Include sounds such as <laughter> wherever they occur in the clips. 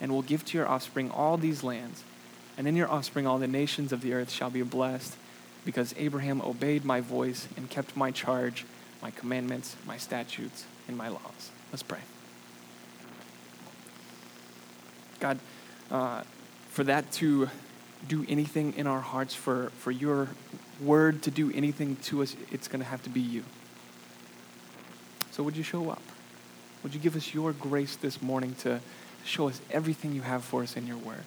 and will give to your offspring all these lands. And in your offspring all the nations of the earth shall be blessed, because Abraham obeyed my voice and kept my charge, my commandments, my statutes, and my laws. Let's pray. God, uh, for that to do anything in our hearts, for, for your word to do anything to us, it's going to have to be you. So would you show up? Would you give us your grace this morning to show us everything you have for us in your word?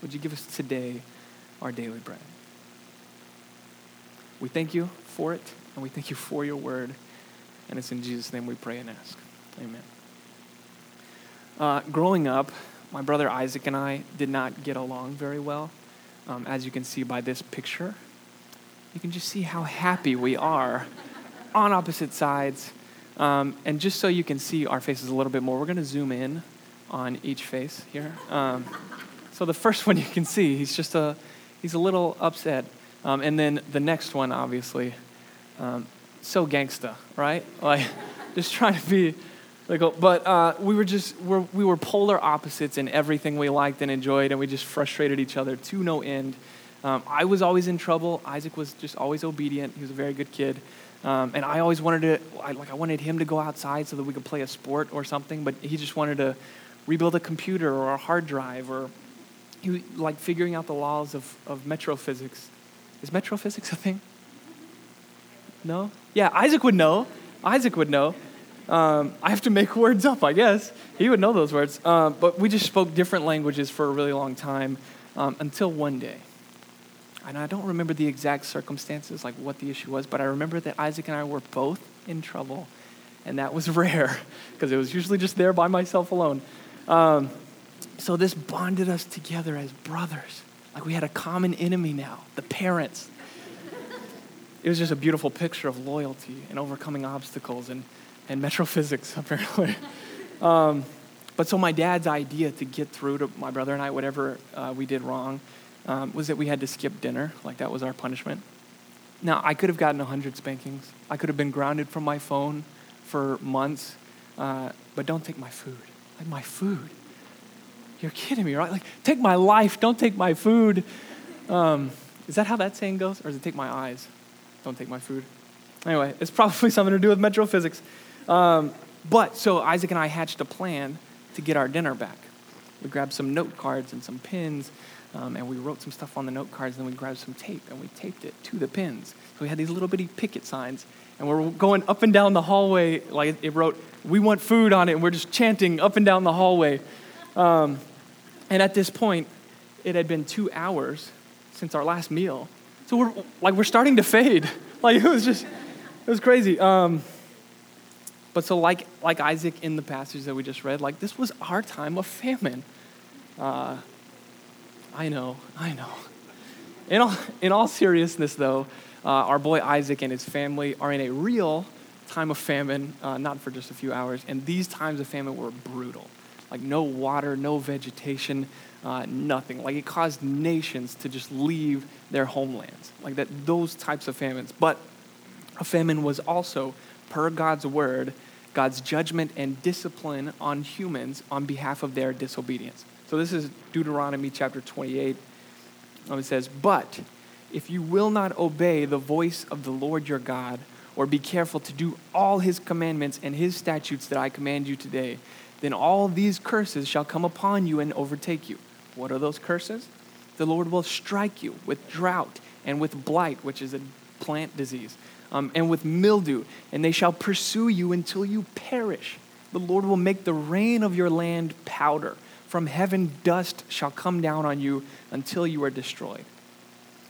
Would you give us today our daily bread? We thank you for it, and we thank you for your word. And it's in Jesus' name we pray and ask. Amen. Uh, growing up, my brother Isaac and I did not get along very well. Um, as you can see by this picture, you can just see how happy we are on opposite sides. Um, and just so you can see our faces a little bit more, we're going to zoom in on each face here. Um, so the first <laughs> one you can see, he's just a, he's a little upset. Um, and then the next one, obviously, um, so gangsta, right? <laughs> Like, just trying to be like, but uh, we were just we're, we were polar opposites in everything we liked and enjoyed, and we just frustrated each other to no end. Um, I was always in trouble. Isaac was just always obedient. He was a very good kid, um, and I always wanted to I, like I wanted him to go outside so that we could play a sport or something. But he just wanted to rebuild a computer or a hard drive or he like figuring out the laws of, of metrophysics. Is metrophysics a thing? No? Yeah, Isaac would know. Isaac would know. Um, I have to make words up, I guess. He would know those words. Um, but we just spoke different languages for a really long time um, until one day. And I don't remember the exact circumstances, like what the issue was, but I remember that Isaac and I were both in trouble. And that was <laughs> rare because it was usually just there by myself alone. Um, so this bonded us together as brothers. Like we had a common enemy now, the parents. It was just a beautiful picture of loyalty and overcoming obstacles and, and metrophysics, <laughs> apparently. Um, but so my dad's idea to get through to my brother and I, whatever uh, we did wrong, um, was that we had to skip dinner. Like that was our punishment. Now, I could have gotten 100 spankings. I could have been grounded from my phone for months. Uh, but don't take my food. Like my food. You're kidding me, right? Like, take my life, don't take my food. Um, is that how that saying goes? Or is it take my eyes? Don't take my food. Anyway, it's probably <laughs> something to do with metrophysics. Um, but so Isaac and I hatched a plan to get our dinner back. We grabbed some note cards and some pins, um, and we wrote some stuff on the note cards, and then we grabbed some tape and we taped it to the pins. So we had these little bitty picket signs, and we're going up and down the hallway, like it wrote, We want food on it, and we're just chanting up and down the hallway. Um, and at this point, it had been two hours since our last meal. So we're like we're starting to fade. <laughs> Like it was just it was crazy. Um, but so like like Isaac in the passage that we just read, like this was our time of famine. Uh, I know, I know. In all in all seriousness, though, uh, our boy Isaac and his family are in a real time of famine, uh, not for just a few hours. And these times of famine were brutal like no water, no vegetation, uh, nothing. Like it caused nations to just leave their homelands. Like that, those types of famines. But a famine was also, per God's word, God's judgment and discipline on humans on behalf of their disobedience. So this is Deuteronomy chapter 28. It says, But if you will not obey the voice of the Lord your God, or be careful to do all his commandments and his statutes that I command you today, then all these curses shall come upon you and overtake you. What are those curses? The Lord will strike you with drought and with blight, which is a plant disease, um, and with mildew, and they shall pursue you until you perish. The Lord will make the rain of your land powder. From heaven, dust shall come down on you until you are destroyed.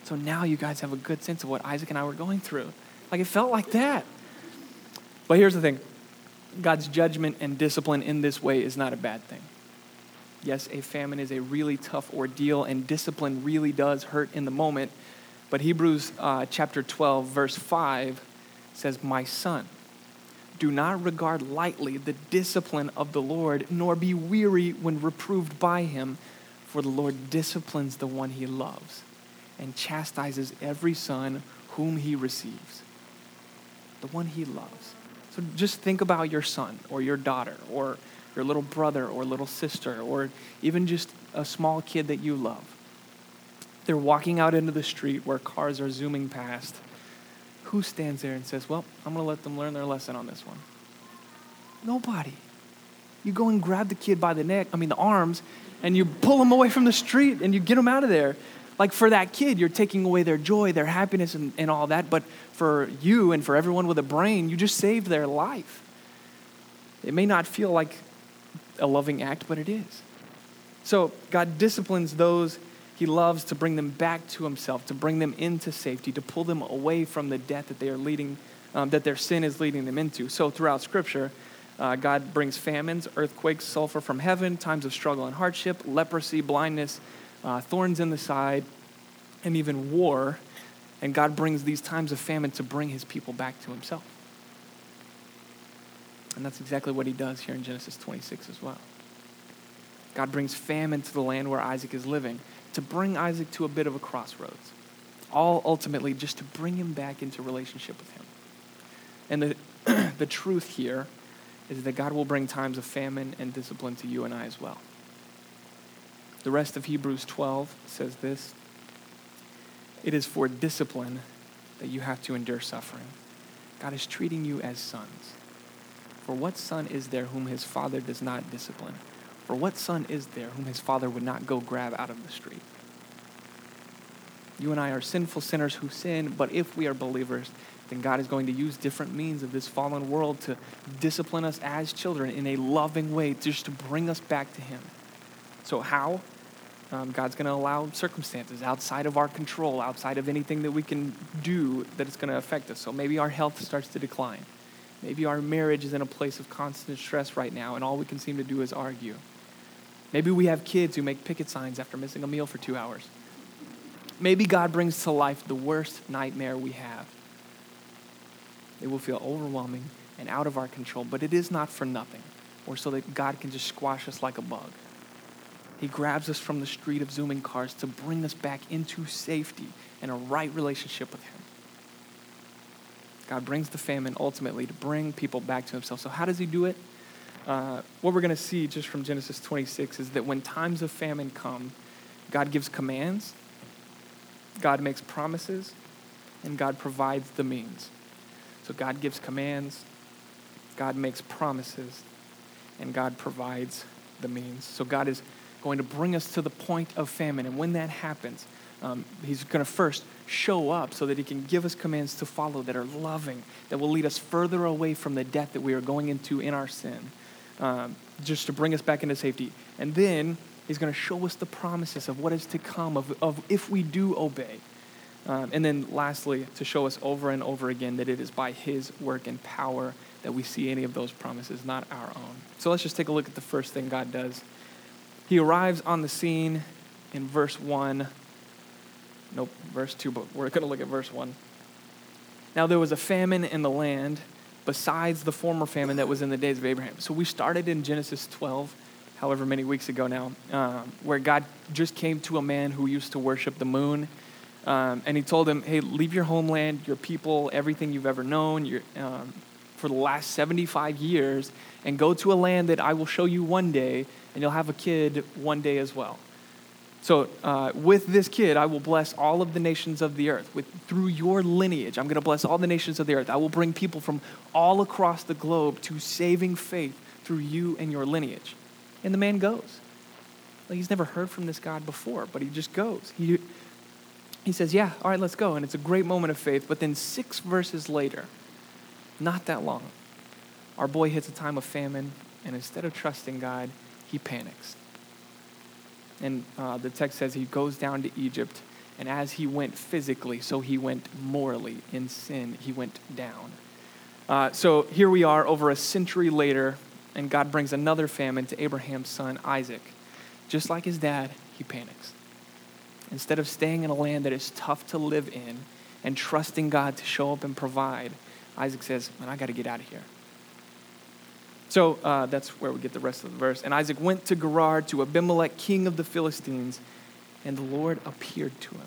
So now you guys have a good sense of what Isaac and I were going through. Like it felt like that. But here's the thing God's judgment and discipline in this way is not a bad thing. Yes, a famine is a really tough ordeal, and discipline really does hurt in the moment. But Hebrews uh, chapter 12, verse 5 says, My son, do not regard lightly the discipline of the Lord, nor be weary when reproved by him, for the Lord disciplines the one he loves and chastises every son whom he receives. The one he loves. So just think about your son or your daughter or your little brother or little sister or even just a small kid that you love. They're walking out into the street where cars are zooming past. Who stands there and says, Well, I'm going to let them learn their lesson on this one? Nobody. You go and grab the kid by the neck, I mean, the arms, and you pull them away from the street and you get them out of there. Like for that kid, you're taking away their joy, their happiness, and, and all that. But for you and for everyone with a brain, you just saved their life. It may not feel like a loving act, but it is. So God disciplines those he loves to bring them back to himself, to bring them into safety, to pull them away from the death that they are leading, um, that their sin is leading them into. So throughout Scripture, uh, God brings famines, earthquakes, sulfur from heaven, times of struggle and hardship, leprosy, blindness, uh, thorns in the side, and even war. And God brings these times of famine to bring his people back to himself. And that's exactly what he does here in Genesis 26 as well. God brings famine to the land where Isaac is living to bring Isaac to a bit of a crossroads, all ultimately just to bring him back into relationship with him. And the, <clears throat> the truth here is that God will bring times of famine and discipline to you and I as well. The rest of Hebrews 12 says this It is for discipline that you have to endure suffering. God is treating you as sons. For what son is there whom his father does not discipline? For what son is there whom his father would not go grab out of the street? You and I are sinful sinners who sin, but if we are believers, then God is going to use different means of this fallen world to discipline us as children in a loving way, just to bring us back to Him. So, how? Um, God's going to allow circumstances outside of our control, outside of anything that we can do that is going to affect us. So, maybe our health starts to decline. Maybe our marriage is in a place of constant stress right now, and all we can seem to do is argue. Maybe we have kids who make picket signs after missing a meal for two hours. Maybe God brings to life the worst nightmare we have. It will feel overwhelming and out of our control, but it is not for nothing, or so that God can just squash us like a bug. He grabs us from the street of zooming cars to bring us back into safety and a right relationship with Him. God brings the famine ultimately to bring people back to Himself. So, how does He do it? Uh, what we're going to see just from Genesis 26 is that when times of famine come, God gives commands, God makes promises, and God provides the means. So God gives commands, God makes promises, and God provides the means. So God is going to bring us to the point of famine. And when that happens, um, He's going to first show up so that He can give us commands to follow that are loving, that will lead us further away from the death that we are going into in our sin um, just to bring us back into safety. And then he's going to show us the promises of what is to come, of, of if we do obey. Um, and then lastly, to show us over and over again that it is by his work and power that we see any of those promises, not our own. So let's just take a look at the first thing God does. He arrives on the scene in verse 1. Nope, verse 2, but we're going to look at verse 1. Now there was a famine in the land besides the former famine that was in the days of Abraham. So we started in Genesis 12, however many weeks ago now, um, where God just came to a man who used to worship the moon. Um, and he told him, hey, leave your homeland, your people, everything you've ever known your, um, for the last 75 years, and go to a land that I will show you one day, and you'll have a kid one day as well. So, uh, with this kid, I will bless all of the nations of the earth. With, through your lineage, I'm going to bless all the nations of the earth. I will bring people from all across the globe to saving faith through you and your lineage. And the man goes. Like he's never heard from this God before, but he just goes. He, he says, Yeah, all right, let's go. And it's a great moment of faith. But then, six verses later, not that long, our boy hits a time of famine, and instead of trusting God, he panics. And uh, the text says he goes down to Egypt, and as he went physically, so he went morally in sin, he went down. Uh, so here we are over a century later, and God brings another famine to Abraham's son Isaac. just like his dad, he panics. Instead of staying in a land that is tough to live in and trusting God to show up and provide, Isaac says, Man, I got to get out of here. So uh, that's where we get the rest of the verse. And Isaac went to Gerar to Abimelech, king of the Philistines, and the Lord appeared to him.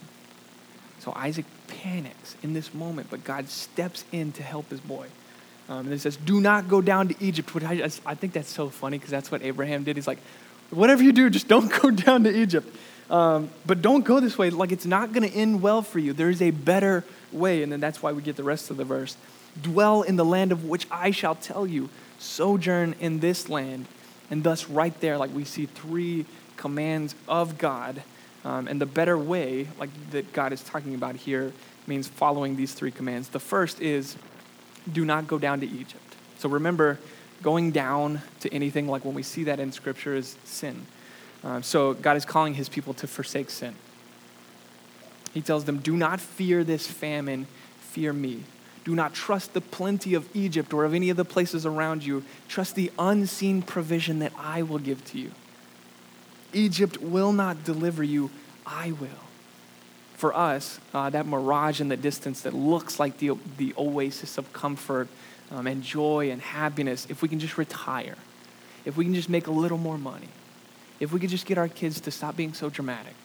So Isaac panics in this moment, but God steps in to help his boy. Um, and it says, Do not go down to Egypt. Which I, I think that's so funny because that's what Abraham did. He's like, Whatever you do, just don't <laughs> go down to Egypt. Um, but don't go this way. Like, it's not going to end well for you. There is a better way. And then that's why we get the rest of the verse. Dwell in the land of which I shall tell you. Sojourn in this land. And thus, right there, like we see three commands of God. Um, and the better way, like that God is talking about here, means following these three commands. The first is do not go down to Egypt. So remember, going down to anything like when we see that in Scripture is sin. Um, so God is calling his people to forsake sin. He tells them, Do not fear this famine, fear me. Do not trust the plenty of Egypt or of any of the places around you. Trust the unseen provision that I will give to you. Egypt will not deliver you, I will. For us, uh, that mirage in the distance that looks like the, the oasis of comfort um, and joy and happiness, if we can just retire, if we can just make a little more money, if we could just get our kids to stop being so dramatic,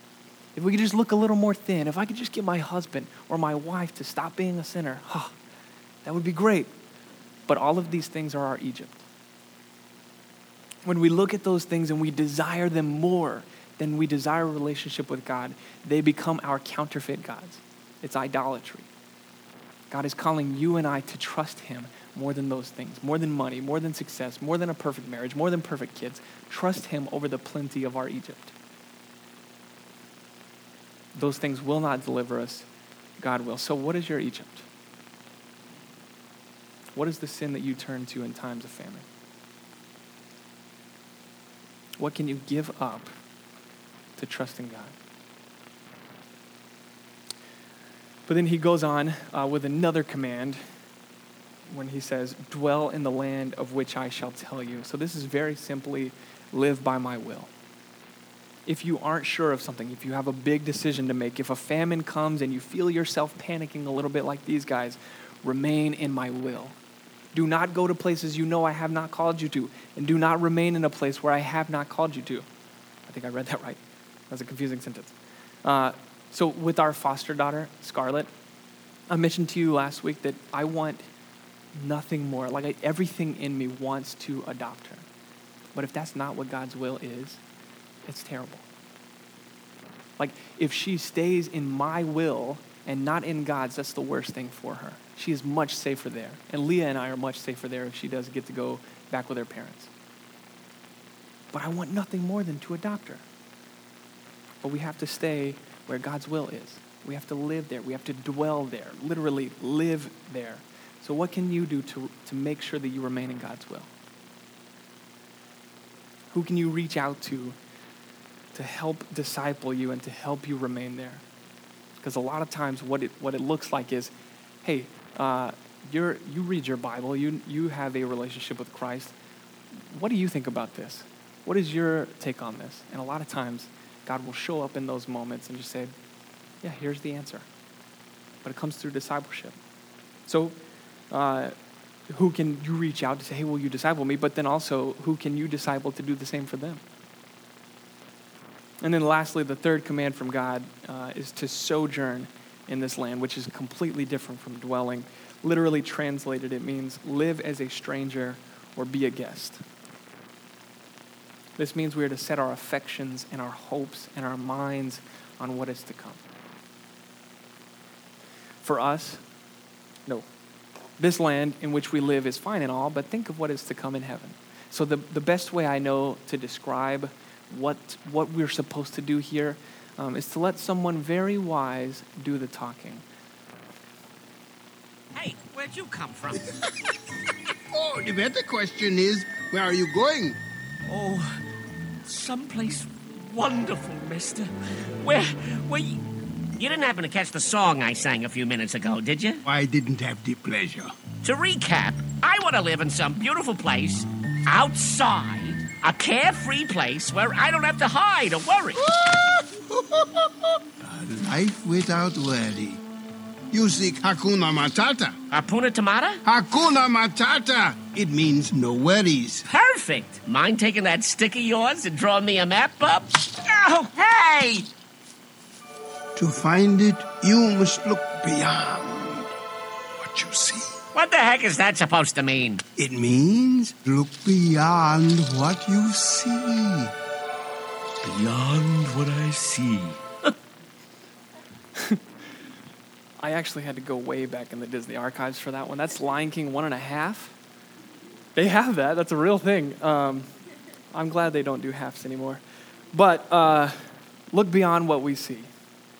if we could just look a little more thin, if I could just get my husband or my wife to stop being a sinner, huh, that would be great. But all of these things are our Egypt. When we look at those things and we desire them more than we desire a relationship with God, they become our counterfeit gods. It's idolatry. God is calling you and I to trust Him more than those things, more than money, more than success, more than a perfect marriage, more than perfect kids. Trust Him over the plenty of our Egypt. Those things will not deliver us, God will. So, what is your Egypt? What is the sin that you turn to in times of famine? What can you give up to trust in God? But then he goes on uh, with another command when he says, Dwell in the land of which I shall tell you. So this is very simply live by my will. If you aren't sure of something, if you have a big decision to make, if a famine comes and you feel yourself panicking a little bit like these guys, remain in my will. Do not go to places you know I have not called you to, and do not remain in a place where I have not called you to. I think I read that right. That's a confusing sentence. Uh, so, with our foster daughter, Scarlett, I mentioned to you last week that I want nothing more. Like I, everything in me wants to adopt her. But if that's not what God's will is, it's terrible. Like if she stays in my will and not in God's, that's the worst thing for her. She is much safer there. And Leah and I are much safer there if she does get to go back with her parents. But I want nothing more than to adopt her. But we have to stay where God's will is. We have to live there. We have to dwell there, literally live there. So, what can you do to, to make sure that you remain in God's will? Who can you reach out to to help disciple you and to help you remain there? Because a lot of times, what it, what it looks like is hey, uh, you're, you read your Bible, you, you have a relationship with Christ. What do you think about this? What is your take on this? And a lot of times, God will show up in those moments and just say, yeah, here's the answer. But it comes through discipleship. So, uh, who can you reach out to say, hey, will you disciple me? But then also, who can you disciple to do the same for them? And then lastly, the third command from God uh, is to sojourn in this land, which is completely different from dwelling. Literally translated, it means live as a stranger or be a guest. This means we are to set our affections and our hopes and our minds on what is to come. For us, no, this land in which we live is fine and all, but think of what is to come in heaven. So, the, the best way I know to describe what, what we're supposed to do here um, is to let someone very wise do the talking. Hey, where'd you come from? <laughs> oh, the better question is, where are you going? Oh, someplace wonderful, mister. Where, where you... You didn't happen to catch the song I sang a few minutes ago, did you? I didn't have the pleasure. To recap, I want to live in some beautiful place outside A carefree place where I don't have to hide or worry. A life without worry. You seek Hakuna Matata. Apuna Tomata? Hakuna Matata! It means no worries. Perfect. Mind taking that stick of yours and drawing me a map up? Oh, hey! To find it, you must look beyond what you see. What the heck is that supposed to mean? It means look beyond what you see. Beyond what I see. <laughs> I actually had to go way back in the Disney archives for that one. That's Lion King one and a half. They have that. That's a real thing. Um, I'm glad they don't do halves anymore. But uh, look beyond what we see.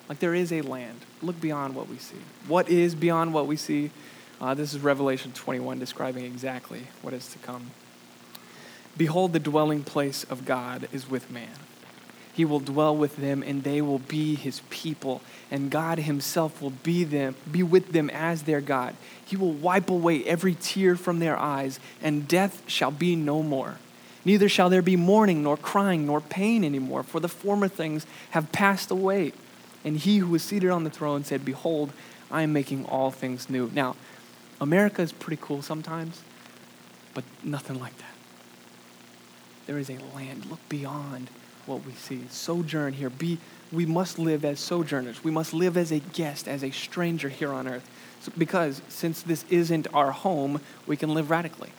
Like there is a land. Look beyond what we see. What is beyond what we see? Uh, this is Revelation 21 describing exactly what is to come. Behold, the dwelling place of God is with man. He will dwell with them, and they will be his people, and God himself will be them, be with them as their God. He will wipe away every tear from their eyes, and death shall be no more. Neither shall there be mourning, nor crying, nor pain anymore, for the former things have passed away. And he who was seated on the throne said, Behold, I am making all things new. Now, America is pretty cool sometimes, but nothing like that. There is a land. Look beyond what we see. Sojourn here. Be, we must live as sojourners. We must live as a guest, as a stranger here on earth. So, because since this isn't our home, we can live radically.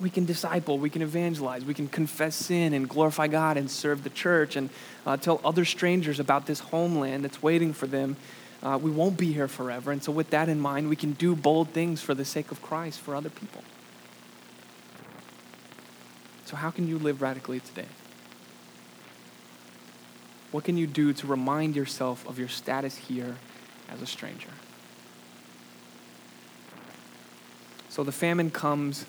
We can disciple, we can evangelize, we can confess sin and glorify God and serve the church and uh, tell other strangers about this homeland that's waiting for them. Uh, we won't be here forever. And so, with that in mind, we can do bold things for the sake of Christ for other people. So, how can you live radically today? What can you do to remind yourself of your status here as a stranger? So the famine comes,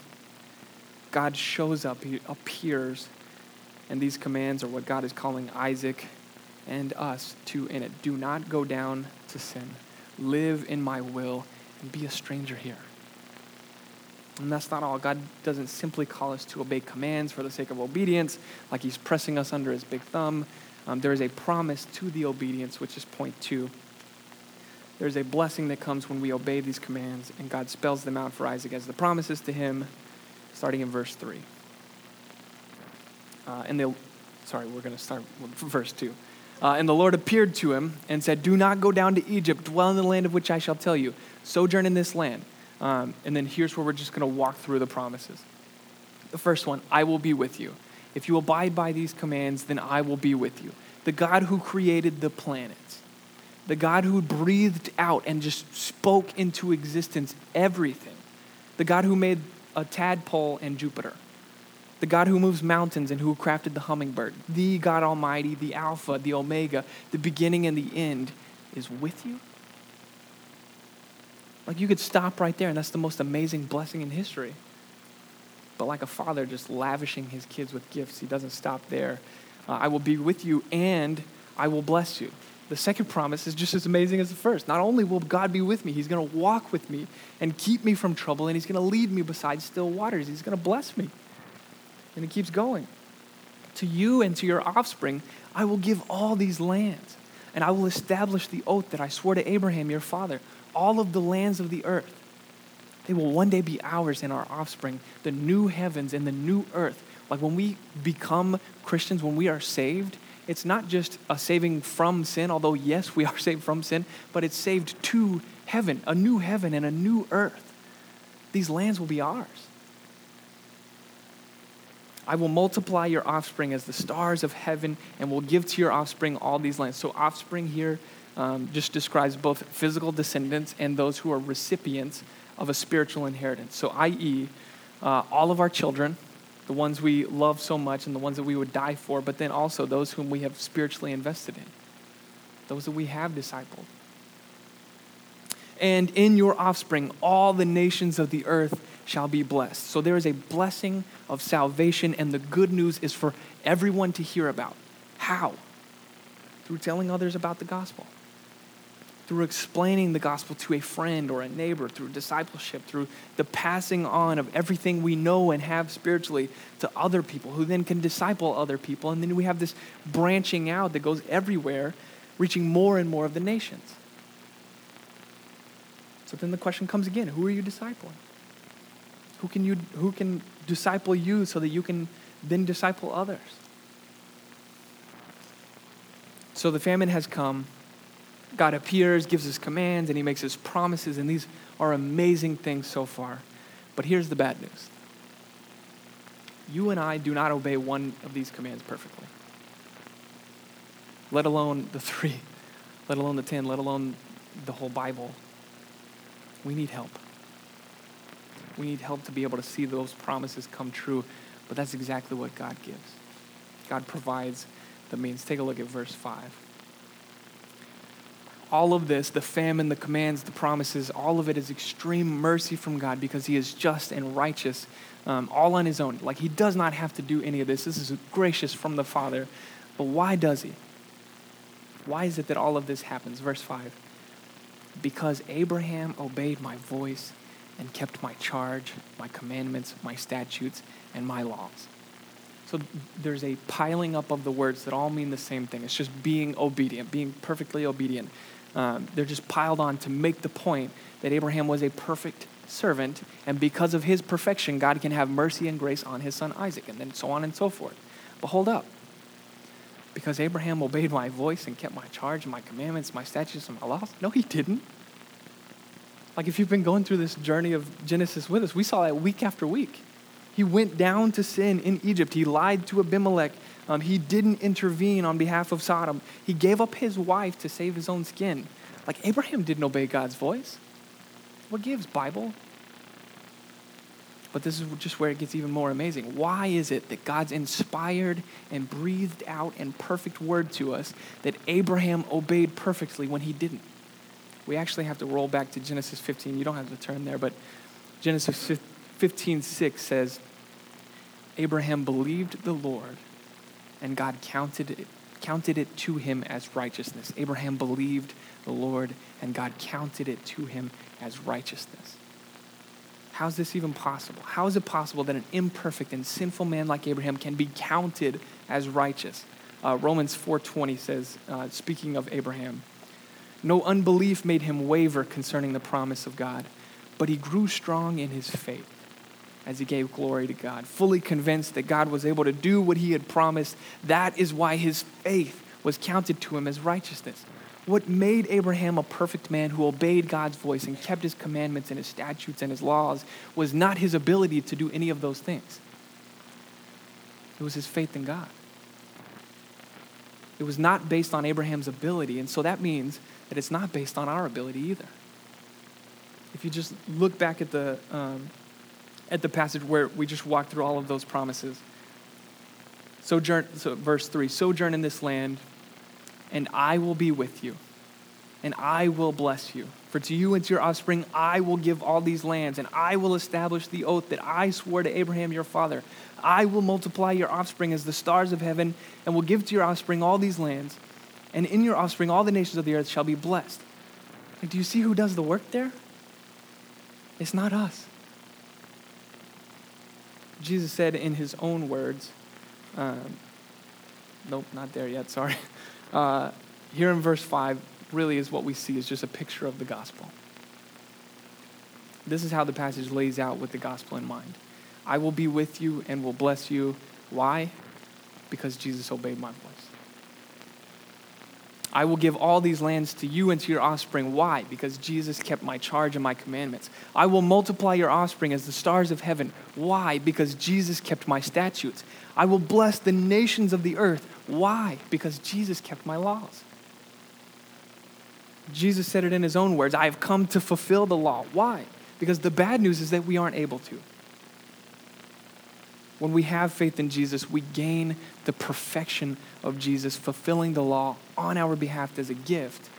God shows up, He appears, and these commands are what God is calling Isaac and us to in it. Do not go down to sin. Live in my will and be a stranger here. And that's not all. God doesn't simply call us to obey commands for the sake of obedience, like He's pressing us under His big thumb. Um, there is a promise to the obedience, which is point two. There's a blessing that comes when we obey these commands, and God spells them out for Isaac as the promises to him, starting in verse 3. Uh, and they, sorry, we're going to start with verse 2. Uh, and the Lord appeared to him and said, Do not go down to Egypt, dwell in the land of which I shall tell you, sojourn in this land. Um, and then here's where we're just going to walk through the promises. The first one I will be with you. If you abide by these commands, then I will be with you. The God who created the planets, the God who breathed out and just spoke into existence everything, the God who made a tadpole and Jupiter, the God who moves mountains and who crafted the hummingbird, the God Almighty, the Alpha, the Omega, the beginning and the end, is with you. Like you could stop right there, and that's the most amazing blessing in history. But like a father just lavishing his kids with gifts, he doesn't stop there. Uh, I will be with you and I will bless you. The second promise is just as amazing as the first. Not only will God be with me, He's going to walk with me and keep me from trouble, and He's going to lead me beside still waters. He's going to bless me. And it keeps going. To you and to your offspring, I will give all these lands, and I will establish the oath that I swore to Abraham, your father, all of the lands of the earth. They will one day be ours and our offspring, the new heavens and the new earth. Like when we become Christians, when we are saved, it's not just a saving from sin, although, yes, we are <laughs> saved from sin, but it's saved to heaven, a new heaven and a new earth. These lands will be ours. I will multiply your offspring as the stars of heaven and will give to your offspring all these lands. So, offspring here um, just describes both physical descendants and those who are recipients of a spiritual inheritance. So, i.e., uh, all of our children, the ones we love so much and the ones that we would die for, but then also those whom we have spiritually invested in, those that we have discipled. And in your offspring, all the nations of the earth shall be blessed. So there is a blessing of salvation, and the good news is for everyone to hear about. How? Through telling others about the gospel through explaining the gospel to a friend or a neighbor, through discipleship, through the passing on of everything we know and have spiritually to other people who then can disciple other people. And then we have this branching out that goes everywhere, reaching more and more of the nations. So then the question comes again who are you discipling? Who can, you, who can disciple you so that you can then disciple others? So the famine has come. God appears, gives us commands, and he makes us promises, and these are amazing things so far. But here's the bad news you and I do not obey one of these commands perfectly, let alone the three, let alone the ten, let alone the whole Bible. We need help. We need help to be able to see those promises come true, but that's exactly what God gives. God provides the means. Take a look at verse 5 all of this, the famine, the commands, the promises, all of it is extreme mercy from God because He is just and righteous, um, all on His own. Like He does not have to do any of this. This is gracious from the Father. But why does He? Why is it that all of this happens? Verse 5 Because Abraham obeyed my voice and kept my charge, my commandments, my statutes, and my laws. So there's a piling up of the words that all mean the same thing. It's just being obedient, being perfectly obedient. Um, they're just piled on to make the point that Abraham was a perfect servant, and because of his perfection, God can have mercy and grace on his son Isaac, and then so on and so forth. But hold up. Because Abraham obeyed my voice and kept my charge my commandments, my statutes, and my laws? No, he didn't. Like if you've been going through this journey of Genesis with us, we saw that week after week. He went down to sin in Egypt. He lied to Abimelech. Um, he didn't intervene on behalf of Sodom. He gave up his wife to save his own skin. Like Abraham didn't obey God's voice. What gives, Bible? But this is just where it gets even more amazing. Why is it that God's inspired and breathed out and perfect word to us that Abraham obeyed perfectly when he didn't? We actually have to roll back to Genesis 15. You don't have to turn there, but Genesis 15 6 says, Abraham believed the Lord and God counted it, counted it to him as righteousness. Abraham believed the Lord, and God counted it to him as righteousness. How is this even possible? How is it possible that an imperfect and sinful man like Abraham can be counted as righteous? Uh, Romans 4:20 says, uh, speaking of Abraham, no unbelief made him waver concerning the promise of God, but he grew strong in his faith as he gave glory to God, fully convinced that God was able to do what he had promised. That is why his faith was counted to him as righteousness. What made Abraham a perfect man who obeyed God's voice and kept his commandments and his statutes and his laws was not his ability to do any of those things. It was his faith in God. It was not based on Abraham's ability, and so that means that it's not based on our ability either. If you just look back at the um, at the passage where we just walked through all of those promises. Sojourn, so verse 3 Sojourn in this land, and I will be with you, and I will bless you. For to you and to your offspring I will give all these lands, and I will establish the oath that I swore to Abraham your father. I will multiply your offspring as the stars of heaven, and will give to your offspring all these lands, and in your offspring all the nations of the earth shall be blessed. Do you see who does the work there? It's not us. Jesus said in his own words, um, nope, not there yet, sorry. <laughs> Uh, here in verse 5, really is what we see is just a picture of the gospel. This is how the passage lays out with the gospel in mind. I will be with you and will bless you. Why? Because Jesus obeyed my voice. I will give all these lands to you and to your offspring. Why? Because Jesus kept my charge and my commandments. I will multiply your offspring as the stars of heaven. Why? Because Jesus kept my statutes. I will bless the nations of the earth. Why? Because Jesus kept my laws. Jesus said it in his own words I have come to fulfill the law. Why? Because the bad news is that we aren't able to. When we have faith in Jesus, we gain the perfection of Jesus, fulfilling the law on our behalf as a gift.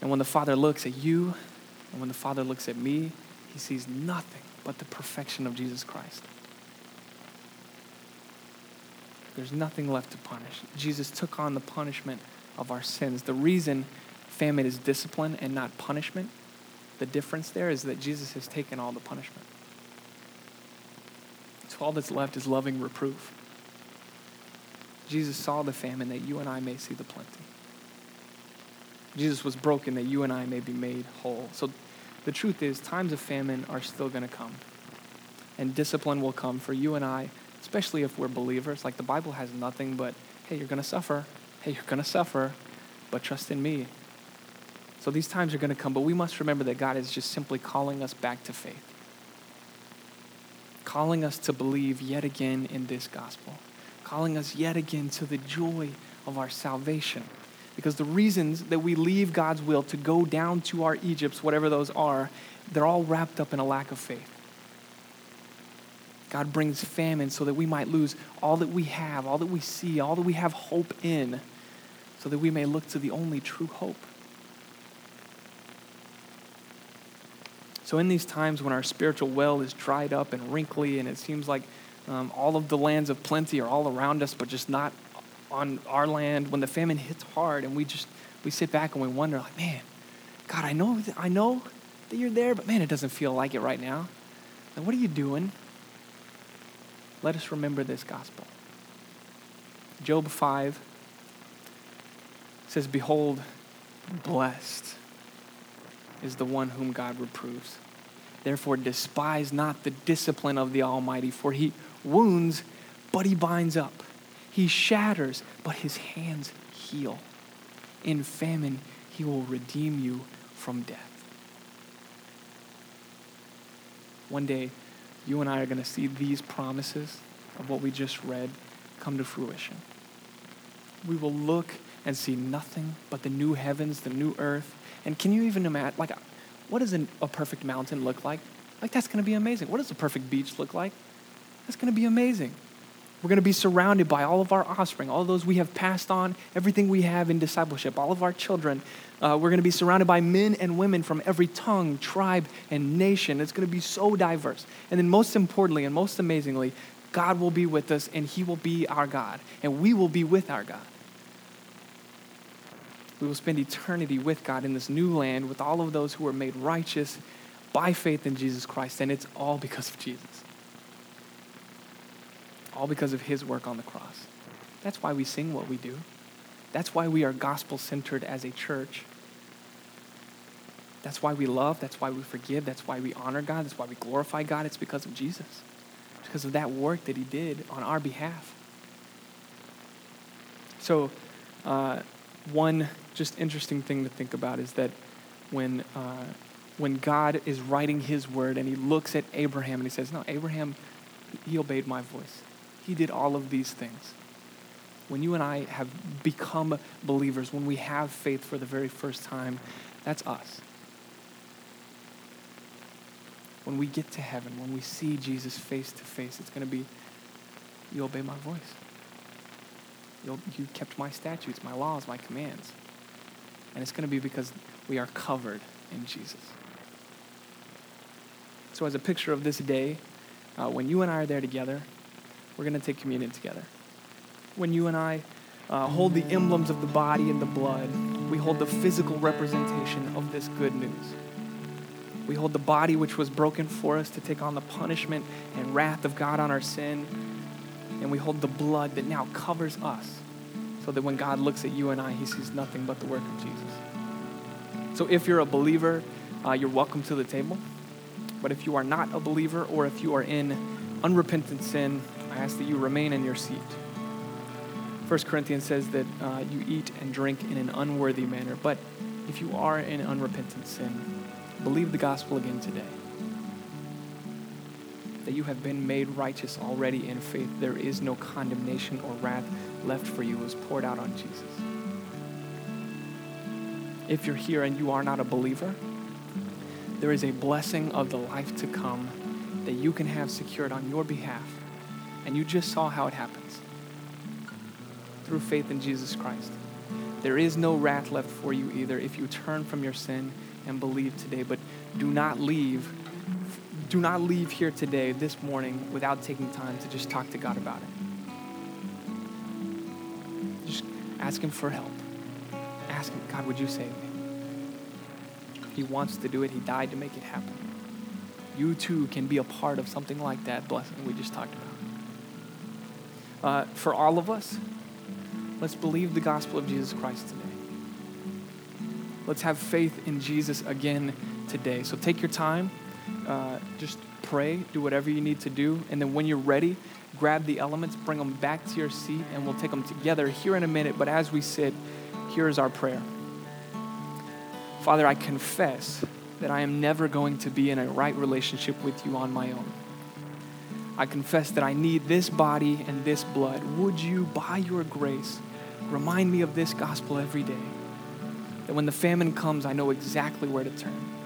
And when the Father looks at you, and when the Father looks at me, he sees nothing but the perfection of Jesus Christ. There's nothing left to punish. Jesus took on the punishment of our sins. The reason famine is discipline and not punishment, the difference there is that Jesus has taken all the punishment. All that's left is loving reproof. Jesus saw the famine that you and I may see the plenty. Jesus was broken that you and I may be made whole. So the truth is, times of famine are still going to come. And discipline will come for you and I, especially if we're believers. Like the Bible has nothing but, hey, you're going to suffer. Hey, you're going to suffer, but trust in me. So these times are going to come, but we must remember that God is just simply calling us back to faith, calling us to believe yet again in this gospel, calling us yet again to the joy of our salvation. Because the reasons that we leave God's will to go down to our Egypts, whatever those are, they're all wrapped up in a lack of faith. God brings famine so that we might lose all that we have, all that we see, all that we have hope in, so that we may look to the only true hope. So, in these times when our spiritual well is dried up and wrinkly, and it seems like um, all of the lands of plenty are all around us, but just not on our land, when the famine hits hard, and we just we sit back and we wonder, like, man, God, I know, I know that you're there, but man, it doesn't feel like it right now. What are you doing? Let us remember this gospel. Job 5 says, Behold, blessed is the one whom God reproves. Therefore, despise not the discipline of the Almighty, for he wounds, but he binds up. He shatters, but his hands heal. In famine, he will redeem you from death. One day, you and I are going to see these promises of what we just read come to fruition. We will look and see nothing but the new heavens, the new earth, and can you even imagine, like, what does a perfect mountain look like? Like, that's going to be amazing. What does a perfect beach look like? That's going to be amazing. We're going to be surrounded by all of our offspring, all of those we have passed on, everything we have in discipleship, all of our children. Uh, we're going to be surrounded by men and women from every tongue, tribe, and nation. It's going to be so diverse. And then, most importantly and most amazingly, God will be with us and He will be our God, and we will be with our God. We will spend eternity with God in this new land with all of those who are made righteous by faith in Jesus Christ. And it's all because of Jesus, all because of His work on the cross. That's why we sing what we do. That's why we are gospel centered as a church. That's why we love. That's why we forgive. That's why we honor God. That's why we glorify God. It's because of Jesus. It's because of that work that He did on our behalf. So, uh, one just interesting thing to think about is that when, uh, when God is writing his word and he looks at Abraham and he says, No, Abraham, he obeyed my voice. He did all of these things. When you and I have become believers, when we have faith for the very first time, that's us. When we get to heaven, when we see Jesus face to face, it's going to be, You obey my voice. You you kept my statutes, my laws, my commands. And it's going to be because we are covered in Jesus. So, as a picture of this day, uh, when you and I are there together, we're going to take communion together. When you and I uh, hold the emblems of the body and the blood, we hold the physical representation of this good news. We hold the body which was broken for us to take on the punishment and wrath of God on our sin. And we hold the blood that now covers us so that when God looks at you and I, he sees nothing but the work of Jesus. So if you're a believer, uh, you're welcome to the table. But if you are not a believer or if you are in unrepentant sin, I ask that you remain in your seat. 1 Corinthians says that uh, you eat and drink in an unworthy manner. But if you are in unrepentant sin, believe the gospel again today. That you have been made righteous already in faith. There is no condemnation or wrath left for you was poured out on Jesus. If you're here and you are not a believer, there is a blessing of the life to come that you can have secured on your behalf. And you just saw how it happens through faith in Jesus Christ. There is no wrath left for you either if you turn from your sin and believe today. But do not leave. Do not leave here today, this morning, without taking time to just talk to God about it. Just ask Him for help. Ask Him, God, would you save me? He wants to do it. He died to make it happen. You too can be a part of something like that blessing we just talked about. Uh, for all of us, let's believe the gospel of Jesus Christ today. Let's have faith in Jesus again today. So take your time, uh, just pray, do whatever you need to do, and then when you're ready, grab the elements, bring them back to your seat, and we'll take them together here in a minute. But as we sit, here is our prayer. Father, I confess that I am never going to be in a right relationship with you on my own. I confess that I need this body and this blood. Would you, by your grace, remind me of this gospel every day? That when the famine comes, I know exactly where to turn.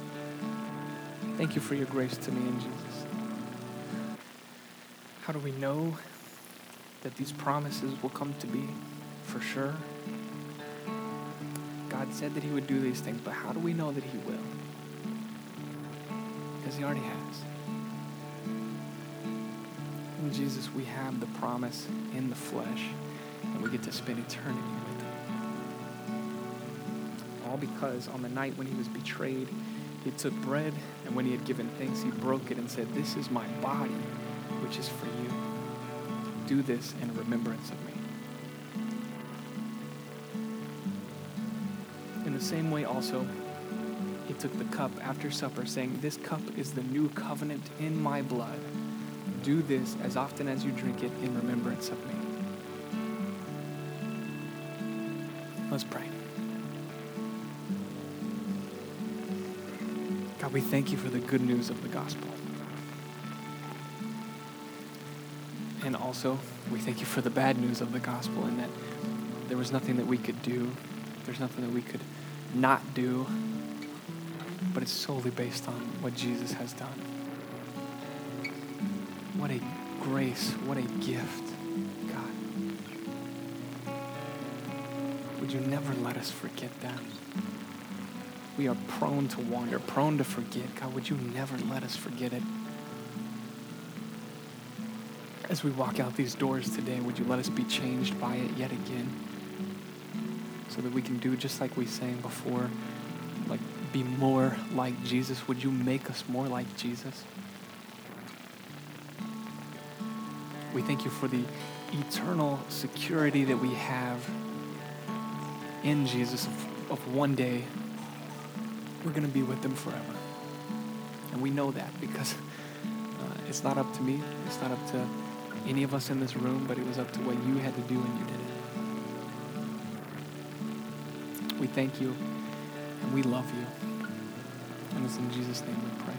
Thank you for your grace to me in Jesus. How do we know that these promises will come to be for sure? God said that He would do these things, but how do we know that He will? Because He already has. In Jesus, we have the promise in the flesh, and we get to spend eternity with Him. All because on the night when He was betrayed, He took bread, and when He had given thanks, He broke it and said, This is my body, which is for you. Do this in remembrance of me. In the same way, also, he took the cup after supper, saying, This cup is the new covenant in my blood. Do this as often as you drink it in remembrance of me. Let's pray. God, we thank you for the good news of the gospel. And also, we thank you for the bad news of the gospel in that there was nothing that we could do, there's nothing that we could not do, but it's solely based on what Jesus has done. What a grace, what a gift, God. Would you never let us forget that? We are prone to wander, prone to forget. God, would you never let us forget it? As we walk out these doors today, would you let us be changed by it yet again? So that we can do just like we sang before, like be more like Jesus. Would you make us more like Jesus? We thank you for the eternal security that we have in Jesus of, of one day we're going to be with them forever. And we know that because uh, it's not up to me, it's not up to any of us in this room, but it was up to what you had to do and you did it. We thank you and we love you. And it's in Jesus' name we pray.